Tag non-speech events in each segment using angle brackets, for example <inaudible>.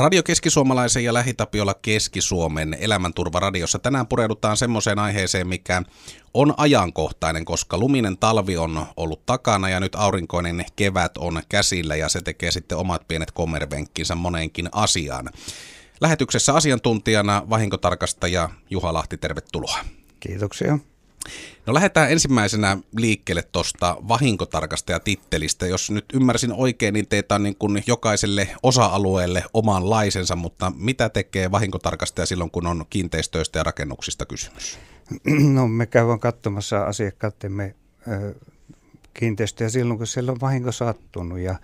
Radio Keskisuomalaisen ja Lähitapiola Keski-Suomen elämänturvaradiossa tänään pureudutaan semmoiseen aiheeseen, mikä on ajankohtainen, koska luminen talvi on ollut takana ja nyt aurinkoinen kevät on käsillä ja se tekee sitten omat pienet kommervenkkinsä moneenkin asiaan. Lähetyksessä asiantuntijana vahinkotarkastaja Juha Lahti, tervetuloa. Kiitoksia. No lähdetään ensimmäisenä liikkeelle tuosta vahinkotarkastajatittelistä. Jos nyt ymmärsin oikein, niin teitä on niin kuin jokaiselle osa-alueelle oman laisensa, mutta mitä tekee vahinkotarkastaja silloin, kun on kiinteistöistä ja rakennuksista kysymys? <clears throat> No me käydään katsomassa asiakkaattemme kiinteistöjä silloin, kun siellä on vahinko sattunut ja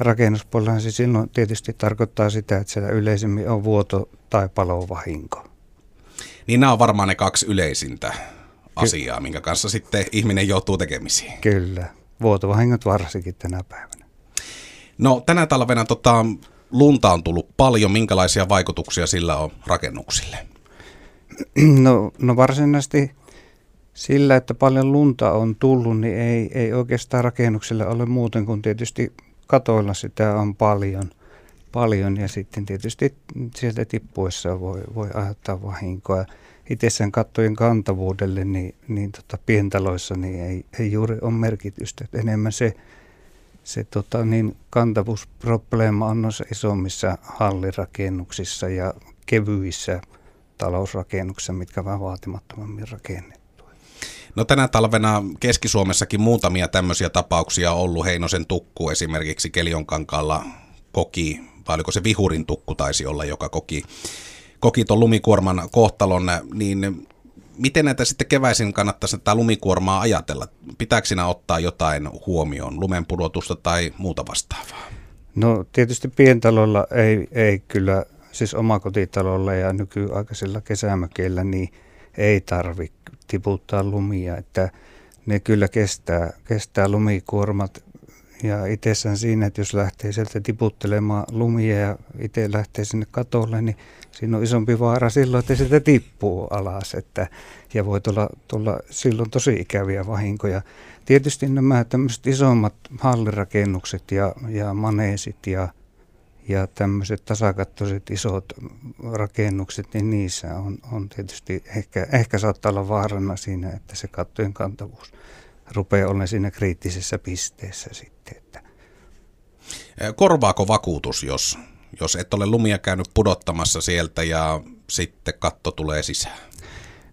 rakennuspuolella se silloin tietysti tarkoittaa sitä, että siellä yleisemmin on vuoto- tai palovahinko. Niin nämä on varmaan ne kaksi yleisintä asiaa, minkä kanssa sitten ihminen joutuu tekemisiin. Kyllä, vuotovahingot varsinkin tänä päivänä. No tänä talvena tota, lunta on tullut paljon. Minkälaisia vaikutuksia sillä on rakennuksille? No, no varsinaisesti sillä, että paljon lunta on tullut, niin ei, ei oikeastaan rakennukselle ole muuten kuin tietysti katoilla sitä on paljon, paljon ja sitten tietysti sieltä tippuessa voi, voi aiheuttaa vahinkoa itsessään kattojen kantavuudelle, niin, niin tota, pientaloissa niin ei, ei juuri ole merkitystä. Et enemmän se, se tota, niin kantavuusprobleema on noissa isommissa hallirakennuksissa ja kevyissä talousrakennuksissa, mitkä vähän vaatimattomammin rakennettu. No tänä talvena Keski-Suomessakin muutamia tämmöisiä tapauksia ollut. Heinosen tukku esimerkiksi Kelionkankaalla koki, vai oliko se Vihurin tukku taisi olla, joka koki koki tuon lumikuorman kohtalon, niin miten näitä sitten keväisin kannattaisi tätä lumikuormaa ajatella? Pitääkö siinä ottaa jotain huomioon, lumenpudotusta tai muuta vastaavaa? No tietysti pientalolla ei, ei kyllä, siis omakotitalolla ja nykyaikaisilla kesämökeillä, niin ei tarvitse tiputtaa lumia, että ne kyllä kestää, kestää lumikuormat ja itsessään siinä, että jos lähtee sieltä tiputtelemaan lumia ja itse lähtee sinne katolle, niin siinä on isompi vaara silloin, että sitä tippuu alas. Että, ja voi tulla, tulla silloin tosi ikäviä vahinkoja. Tietysti nämä tämmöiset isommat hallirakennukset ja, ja maneesit ja, ja tämmöiset tasakattoiset isot rakennukset, niin niissä on, on tietysti ehkä, ehkä saattaa olla vaarana siinä, että se kattojen kantavuus rupeaa olemaan siinä kriittisessä pisteessä sitten. Että. Korvaako vakuutus, jos, jos et ole lumia käynyt pudottamassa sieltä ja sitten katto tulee sisään?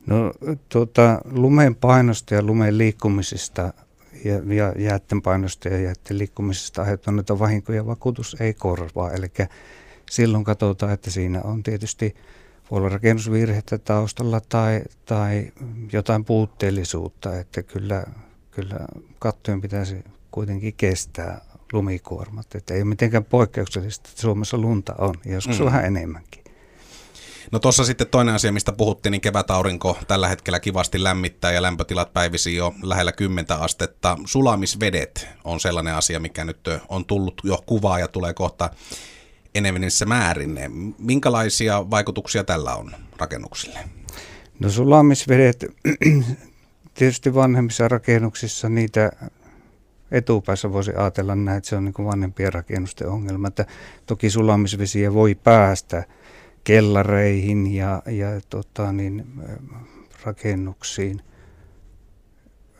No tuota, lumen painosta ja lumen liikkumisesta ja, ja jäätten painosta ja jäätten liikkumisesta aiheutuneita vahinkoja vakuutus ei korvaa. Eli silloin katsotaan, että siinä on tietysti voi olla rakennusvirhettä taustalla tai, tai jotain puutteellisuutta, että kyllä kyllä kattojen pitäisi kuitenkin kestää lumikuormat. Että ei ole mitenkään poikkeuksellista, että Suomessa lunta on, ja joskus mm. vähän enemmänkin. No tuossa sitten toinen asia, mistä puhuttiin, niin kevätaurinko tällä hetkellä kivasti lämmittää ja lämpötilat päivisi jo lähellä 10 astetta. Sulamisvedet on sellainen asia, mikä nyt on tullut jo kuvaa ja tulee kohta enemmissä määrin. Minkälaisia vaikutuksia tällä on rakennuksille? No sulamisvedet, <clears throat> tietysti vanhemmissa rakennuksissa niitä etupäässä voisi ajatella näin, että se on niin vanhempien rakennusten ongelma. Että toki sulamisvesiä voi päästä kellareihin ja, ja tota, niin, rakennuksiin.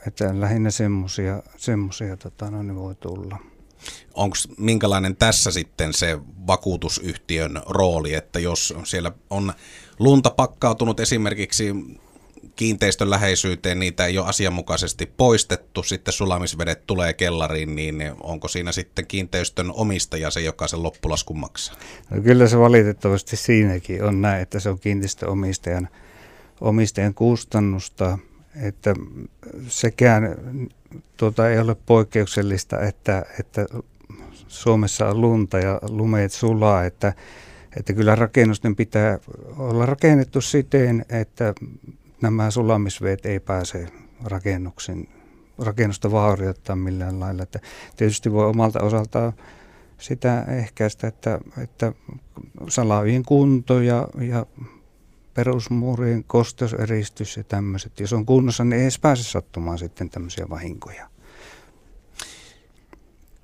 Että lähinnä semmoisia semmosia, tota, no, niin voi tulla. Onko minkälainen tässä sitten se vakuutusyhtiön rooli, että jos siellä on lunta pakkautunut esimerkiksi kiinteistön läheisyyteen niitä ei ole asianmukaisesti poistettu, sitten sulamisvedet tulee kellariin, niin onko siinä sitten kiinteistön omistaja se, joka sen loppulaskun maksaa? No kyllä se valitettavasti siinäkin on näin, että se on kiinteistöomistajan omistajan kustannusta, että sekään tuota, ei ole poikkeuksellista, että, että Suomessa on lunta ja lumeet sulaa, että, että kyllä rakennusten pitää olla rakennettu siten, että nämä sulamisveet ei pääse rakennuksen, rakennusta vaurioittaa millään lailla. Että tietysti voi omalta osaltaan sitä ehkäistä, että, että salavien kunto ja, ja perusmuurien kosteuseristys ja tämmöiset, jos on kunnossa, niin ei edes pääse sattumaan sitten tämmöisiä vahinkoja.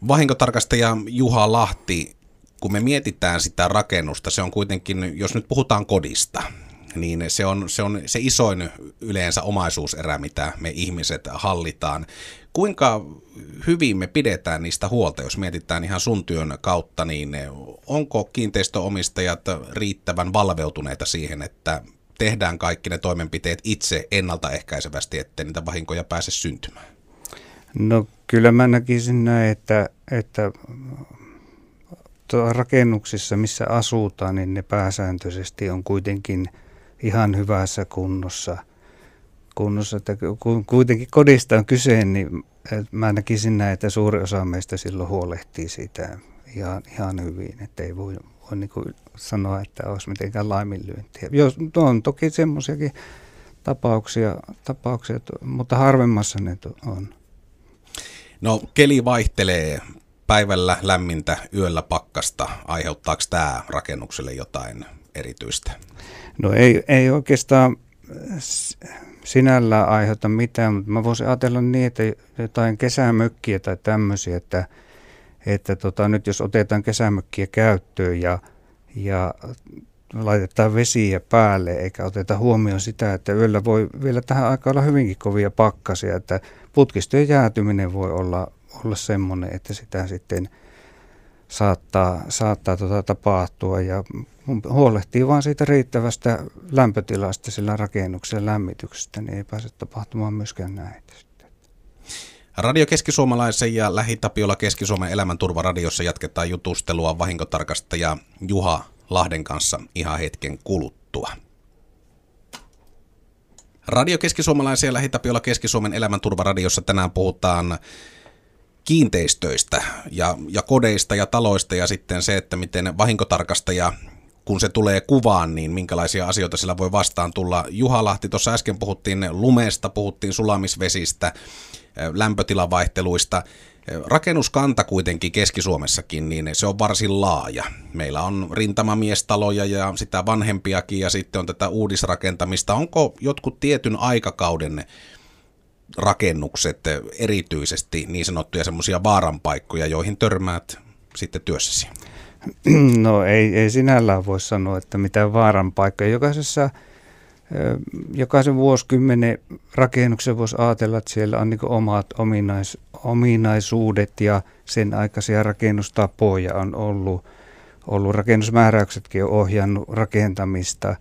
Vahinkotarkastaja Juha Lahti, kun me mietitään sitä rakennusta, se on kuitenkin, jos nyt puhutaan kodista, niin se on, se on se isoin yleensä omaisuuserä, mitä me ihmiset hallitaan. Kuinka hyvin me pidetään niistä huolta, jos mietitään ihan sun työn kautta, niin onko kiinteistöomistajat riittävän valveutuneita siihen, että tehdään kaikki ne toimenpiteet itse ennaltaehkäisevästi, ettei niitä vahinkoja pääse syntymään? No kyllä mä näkisin näin, että, että rakennuksissa, missä asutaan, niin ne pääsääntöisesti on kuitenkin ihan hyvässä kunnossa. kunnossa että kun kuitenkin kodista on kyse, niin mä näkisin näin, että suuri osa meistä silloin huolehtii siitä ihan, ihan hyvin, että ei voi, voi niin kuin sanoa, että olisi mitenkään laiminlyöntiä. Jos, on toki semmoisiakin tapauksia, tapauksia, mutta harvemmassa ne on. No keli vaihtelee päivällä lämmintä, yöllä pakkasta. Aiheuttaako tämä rakennukselle jotain erityistä? No ei, ei oikeastaan sinällään aiheuta mitään, mutta mä voisin ajatella niin, että jotain kesämökkiä tai tämmöisiä, että, että tota, nyt jos otetaan kesämökkiä käyttöön ja, ja laitetaan vesiä päälle eikä oteta huomioon sitä, että yöllä voi vielä tähän aikaan olla hyvinkin kovia pakkasia, että putkistojen jäätyminen voi olla, olla semmoinen, että sitä sitten saattaa, saattaa tuota tapahtua ja huolehtii vaan siitä riittävästä lämpötilasta sillä rakennuksen lämmityksestä, niin ei pääse tapahtumaan myöskään näitä. Radio Keski-Suomalaisen ja Lähitapiola Keski-Suomen elämänturvaradiossa jatketaan jutustelua vahinkotarkastaja Juha Lahden kanssa ihan hetken kuluttua. Radio Keski-Suomalaisen ja Lähitapiola Keski-Suomen elämänturvaradiossa tänään puhutaan kiinteistöistä ja, ja kodeista ja taloista ja sitten se, että miten vahinkotarkastaja kun se tulee kuvaan, niin minkälaisia asioita sillä voi vastaan tulla. Juha Lahti, tuossa äsken puhuttiin lumesta, puhuttiin sulamisvesistä, lämpötilavaihteluista. Rakennuskanta kuitenkin Keski-Suomessakin, niin se on varsin laaja. Meillä on rintamamiestaloja ja sitä vanhempiakin ja sitten on tätä uudisrakentamista. Onko jotkut tietyn aikakauden rakennukset erityisesti niin sanottuja semmoisia vaaranpaikkoja, joihin törmäät sitten työssäsi? No ei, ei sinällään voi sanoa, että mitään vaaranpaikkoja. Jokaisessa jokaisen vuosikymmenen rakennuksen voisi ajatella, että siellä on niin omat ominais, ominaisuudet ja sen aikaisia rakennustapoja on ollut. ollut rakennusmääräyksetkin on ohjannut rakentamista,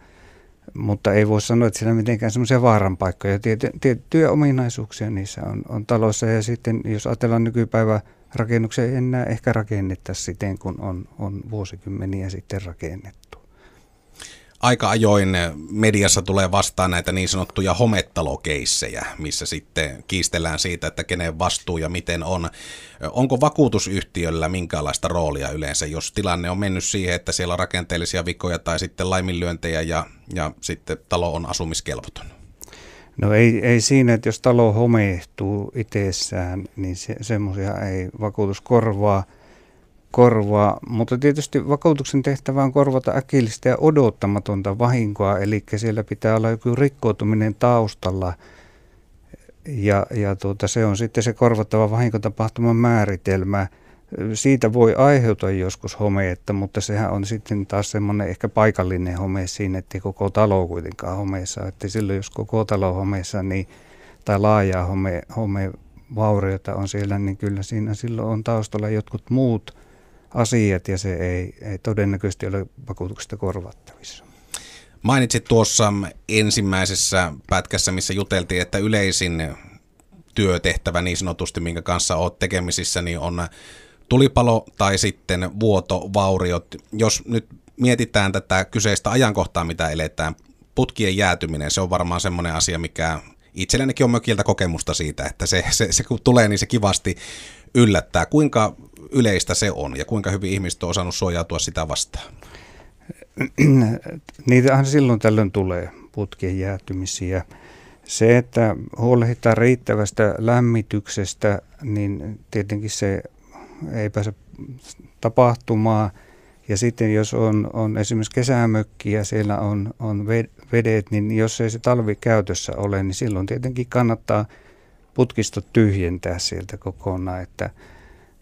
mutta ei voi sanoa, että siellä mitenkään semmoisia vaaranpaikkoja. Tiettyjä ominaisuuksia niissä on, on talossa ja sitten jos ajatellaan nykypäivä rakennuksia ei enää ehkä rakennettaisi siten, kun on, on vuosikymmeniä sitten rakennettu. Aika ajoin mediassa tulee vastaan näitä niin sanottuja hometalokeissejä, missä sitten kiistellään siitä, että kenen vastuu ja miten on. Onko vakuutusyhtiöllä minkälaista roolia yleensä, jos tilanne on mennyt siihen, että siellä on rakenteellisia vikoja tai sitten laiminlyöntejä ja, ja sitten talo on asumiskelvoton? No ei, ei siinä, että jos talo homehtuu itsessään, niin se, semmoisia ei vakuutus korvaa, korvaa. Mutta tietysti vakuutuksen tehtävä on korvata äkillistä ja odottamatonta vahinkoa, eli siellä pitää olla joku rikkoutuminen taustalla. Ja, ja tuota, se on sitten se korvattava vahinkotapahtuman määritelmä – siitä voi aiheutua joskus homeetta, mutta sehän on sitten taas semmoinen ehkä paikallinen home siinä, että koko talo kuitenkaan homeessa. Että silloin jos koko talo homeessa niin, tai laajaa home, homevauriota on siellä, niin kyllä siinä silloin on taustalla jotkut muut asiat ja se ei, ei todennäköisesti ole vakuutuksesta korvattavissa. Mainitsit tuossa ensimmäisessä pätkässä, missä juteltiin, että yleisin työtehtävä niin sanotusti, minkä kanssa olet tekemisissä, niin on tulipalo tai sitten vuotovauriot. Jos nyt mietitään tätä kyseistä ajankohtaa, mitä eletään, putkien jäätyminen, se on varmaan semmoinen asia, mikä itsellenikin on mökiltä kokemusta siitä, että se, se, se kun tulee, niin se kivasti yllättää. Kuinka yleistä se on ja kuinka hyvin ihmiset on osannut suojautua sitä vastaan? <clears throat> Niitähän silloin tällöin tulee putkien jäätymisiä. Se, että huolehditaan riittävästä lämmityksestä, niin tietenkin se ei pääse tapahtumaan. Ja sitten jos on, on esimerkiksi kesämökki ja siellä on, on vedet, niin jos ei se talvi käytössä ole, niin silloin tietenkin kannattaa putkisto tyhjentää sieltä kokonaan, että,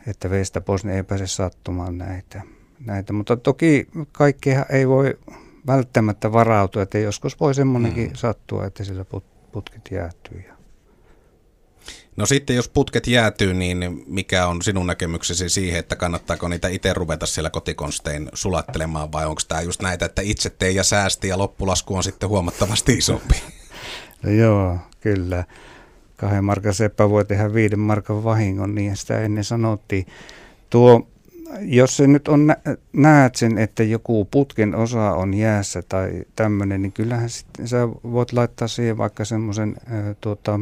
että veistä pois niin ei pääse sattumaan näitä, näitä. Mutta toki kaikkea ei voi välttämättä varautua, että joskus voi semmoinenkin mm. sattua, että sillä putket jäätyy. No sitten jos putket jäätyy, niin mikä on sinun näkemyksesi siihen, että kannattaako niitä itse ruveta siellä kotikonstein sulattelemaan vai onko tämä just näitä, että itse tee ja säästi ja loppulasku on sitten huomattavasti isompi? <laughs> No joo, kyllä. Kahden markan seppä voi tehdä viiden markan vahingon, niin sitä ennen sanottiin. Tuo, jos se nyt on, näet sen, että joku putken osa on jäässä tai tämmöinen, niin kyllähän sitten sä voit laittaa siihen vaikka semmoisen tuota,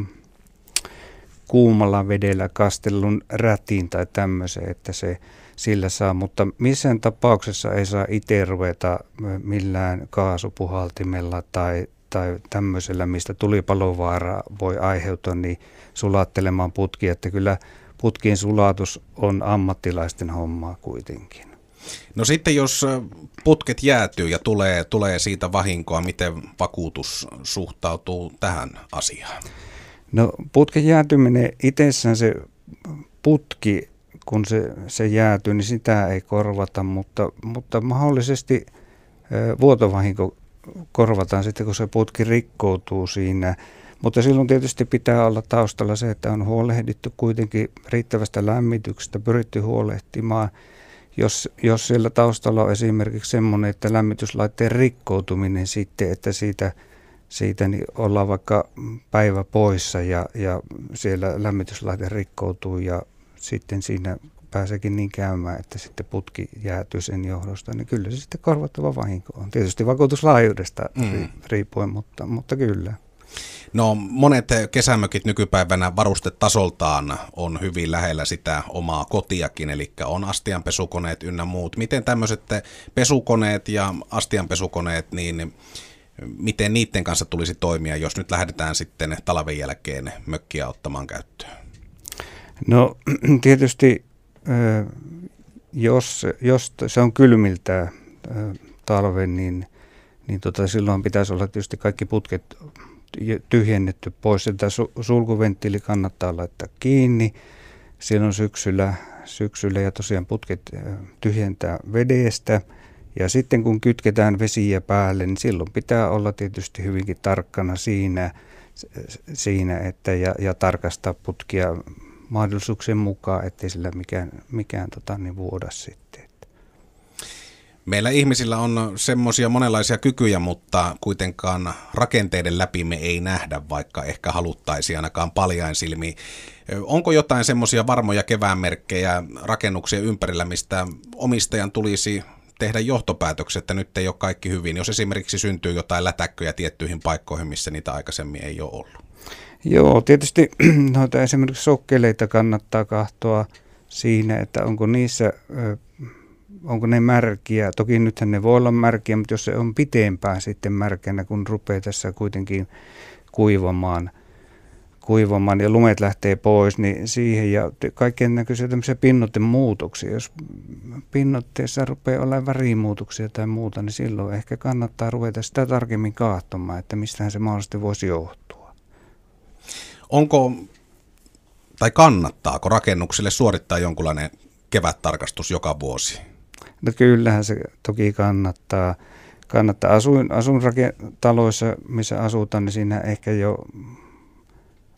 kuumalla vedellä kastellun rätin tai tämmöisen, että se sillä saa, mutta missään tapauksessa ei saa itse ruveta millään kaasupuhaltimella tai, tai tämmöisellä, mistä tulipalovaara voi aiheutua, niin sulattelemaan putkia, että kyllä putkien sulatus on ammattilaisten hommaa kuitenkin. No sitten jos putket jäätyy ja tulee, tulee siitä vahinkoa, miten vakuutus suhtautuu tähän asiaan? No putken jäätyminen itsessään se putki, kun se, se jäätyy, niin sitä ei korvata, mutta, mutta mahdollisesti vuotovahinko korvataan sitten, kun se putki rikkoutuu siinä. Mutta silloin tietysti pitää olla taustalla se, että on huolehdittu kuitenkin riittävästä lämmityksestä, pyritty huolehtimaan. Jos, jos siellä taustalla on esimerkiksi semmoinen, että lämmityslaitteen rikkoutuminen sitten, että siitä – siitä niin ollaan vaikka päivä poissa ja, ja siellä lämmityslaite rikkoutuu ja sitten siinä pääseekin niin käymään, että sitten putki jäätyy sen johdosta, niin kyllä se sitten korvattava vahinko on. Tietysti vakuutuslaajuudesta mm. riippuen, mutta, mutta kyllä. No monet kesämökit nykypäivänä varustetasoltaan on hyvin lähellä sitä omaa kotiakin, eli on astianpesukoneet ynnä muut. Miten tämmöiset pesukoneet ja astianpesukoneet, niin miten niiden kanssa tulisi toimia, jos nyt lähdetään sitten talven jälkeen mökkiä ottamaan käyttöön? No <clears throat> tietysti jos, jos se on kylmiltä talven, niin, niin tota, silloin pitäisi olla tietysti kaikki putket tyhjennetty pois. Tämä sulkuventtiili kannattaa laittaa kiinni silloin syksyllä, syksyllä ja tosiaan putket tyhjentää vedestä – ja sitten kun kytketään vesiä päälle, niin silloin pitää olla tietysti hyvinkin tarkkana siinä, siinä että ja, ja tarkastaa putkia mahdollisuuksien mukaan, ettei sillä mikään, mikään tota, niin vuoda sitten. Meillä ihmisillä on semmoisia monenlaisia kykyjä, mutta kuitenkaan rakenteiden läpi me ei nähdä, vaikka ehkä haluttaisiin ainakaan paljain silmiin. Onko jotain semmoisia varmoja keväänmerkkejä rakennuksien ympärillä, mistä omistajan tulisi tehdä johtopäätökset, että nyt ei ole kaikki hyvin, jos esimerkiksi syntyy jotain lätäkköjä tiettyihin paikkoihin, missä niitä aikaisemmin ei ole ollut? Joo, tietysti <clears throat> noita esimerkiksi sokkeleita kannattaa kahtoa siinä, että onko niissä, onko ne märkiä. Toki nythän ne voi olla märkiä, mutta jos se on pitempään sitten märkänä, kun rupeaa tässä kuitenkin kuivamaan – kuivamaan ja lumet lähtee pois, niin siihen ja kaikkien näköisiä tämmöisiä pinnoiden muutoksia. Jos pinnotteessa rupeaa olemaan värimuutoksia tai muuta, niin silloin ehkä kannattaa ruveta sitä tarkemmin kaahtomaan, että mistähän se mahdollisesti voisi johtua. Onko tai kannattaako rakennuksille suorittaa jonkunlainen kevättarkastus joka vuosi? No kyllähän se toki kannattaa. Kannattaa asuin, taloissa, missä asutaan, niin siinä ehkä jo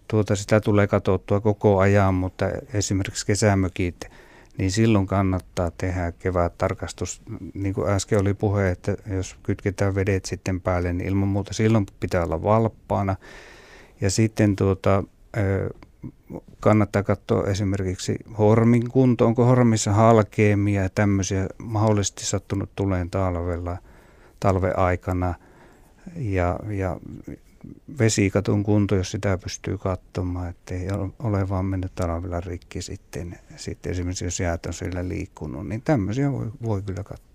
tuota, sitä tulee katsottua koko ajan, mutta esimerkiksi kesämökit, niin silloin kannattaa tehdä kevättarkastus. Niin kuin äsken oli puhe, että jos kytketään vedet sitten päälle, niin ilman muuta silloin pitää olla valppaana. Ja sitten tuota, kannattaa katsoa esimerkiksi hormin kunto, onko hormissa halkeemia ja tämmöisiä mahdollisesti sattunut tuleen talvella, talven aikana. Ja, ja vesikatun kunto, jos sitä pystyy katsomaan, ettei ole vaan mennyt talvella rikki sitten, sitten esimerkiksi jos jäät on siellä liikkunut, niin tämmöisiä voi, voi kyllä katsoa.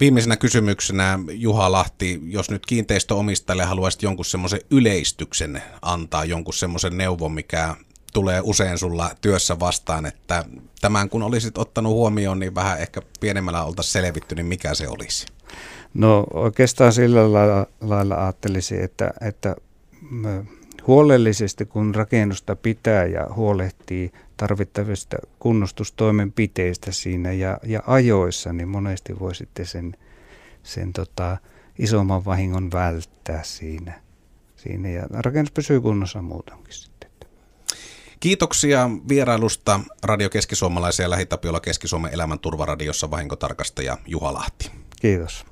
Viimeisenä kysymyksenä Juha Lahti, jos nyt kiinteistöomistajalle haluaisit jonkun semmoisen yleistyksen antaa, jonkun semmoisen neuvon, mikä tulee usein sulla työssä vastaan, että tämän kun olisit ottanut huomioon, niin vähän ehkä pienemmällä oltaisiin selvitty, niin mikä se olisi? No oikeastaan sillä lailla, lailla ajattelisin, että, että huolellisesti, kun rakennusta pitää ja huolehtii tarvittavista kunnostustoimenpiteistä siinä ja, ja ajoissa, niin monesti voi sitten sen, sen tota, isomman vahingon välttää siinä. siinä. Ja rakennus pysyy kunnossa muutenkin sitten. Kiitoksia vierailusta Radio Keski-Suomalaisen ja Lähitapiola Keski-Suomen elämän turvaradiossa vahinkotarkastaja Juha Lahti. Kiitos.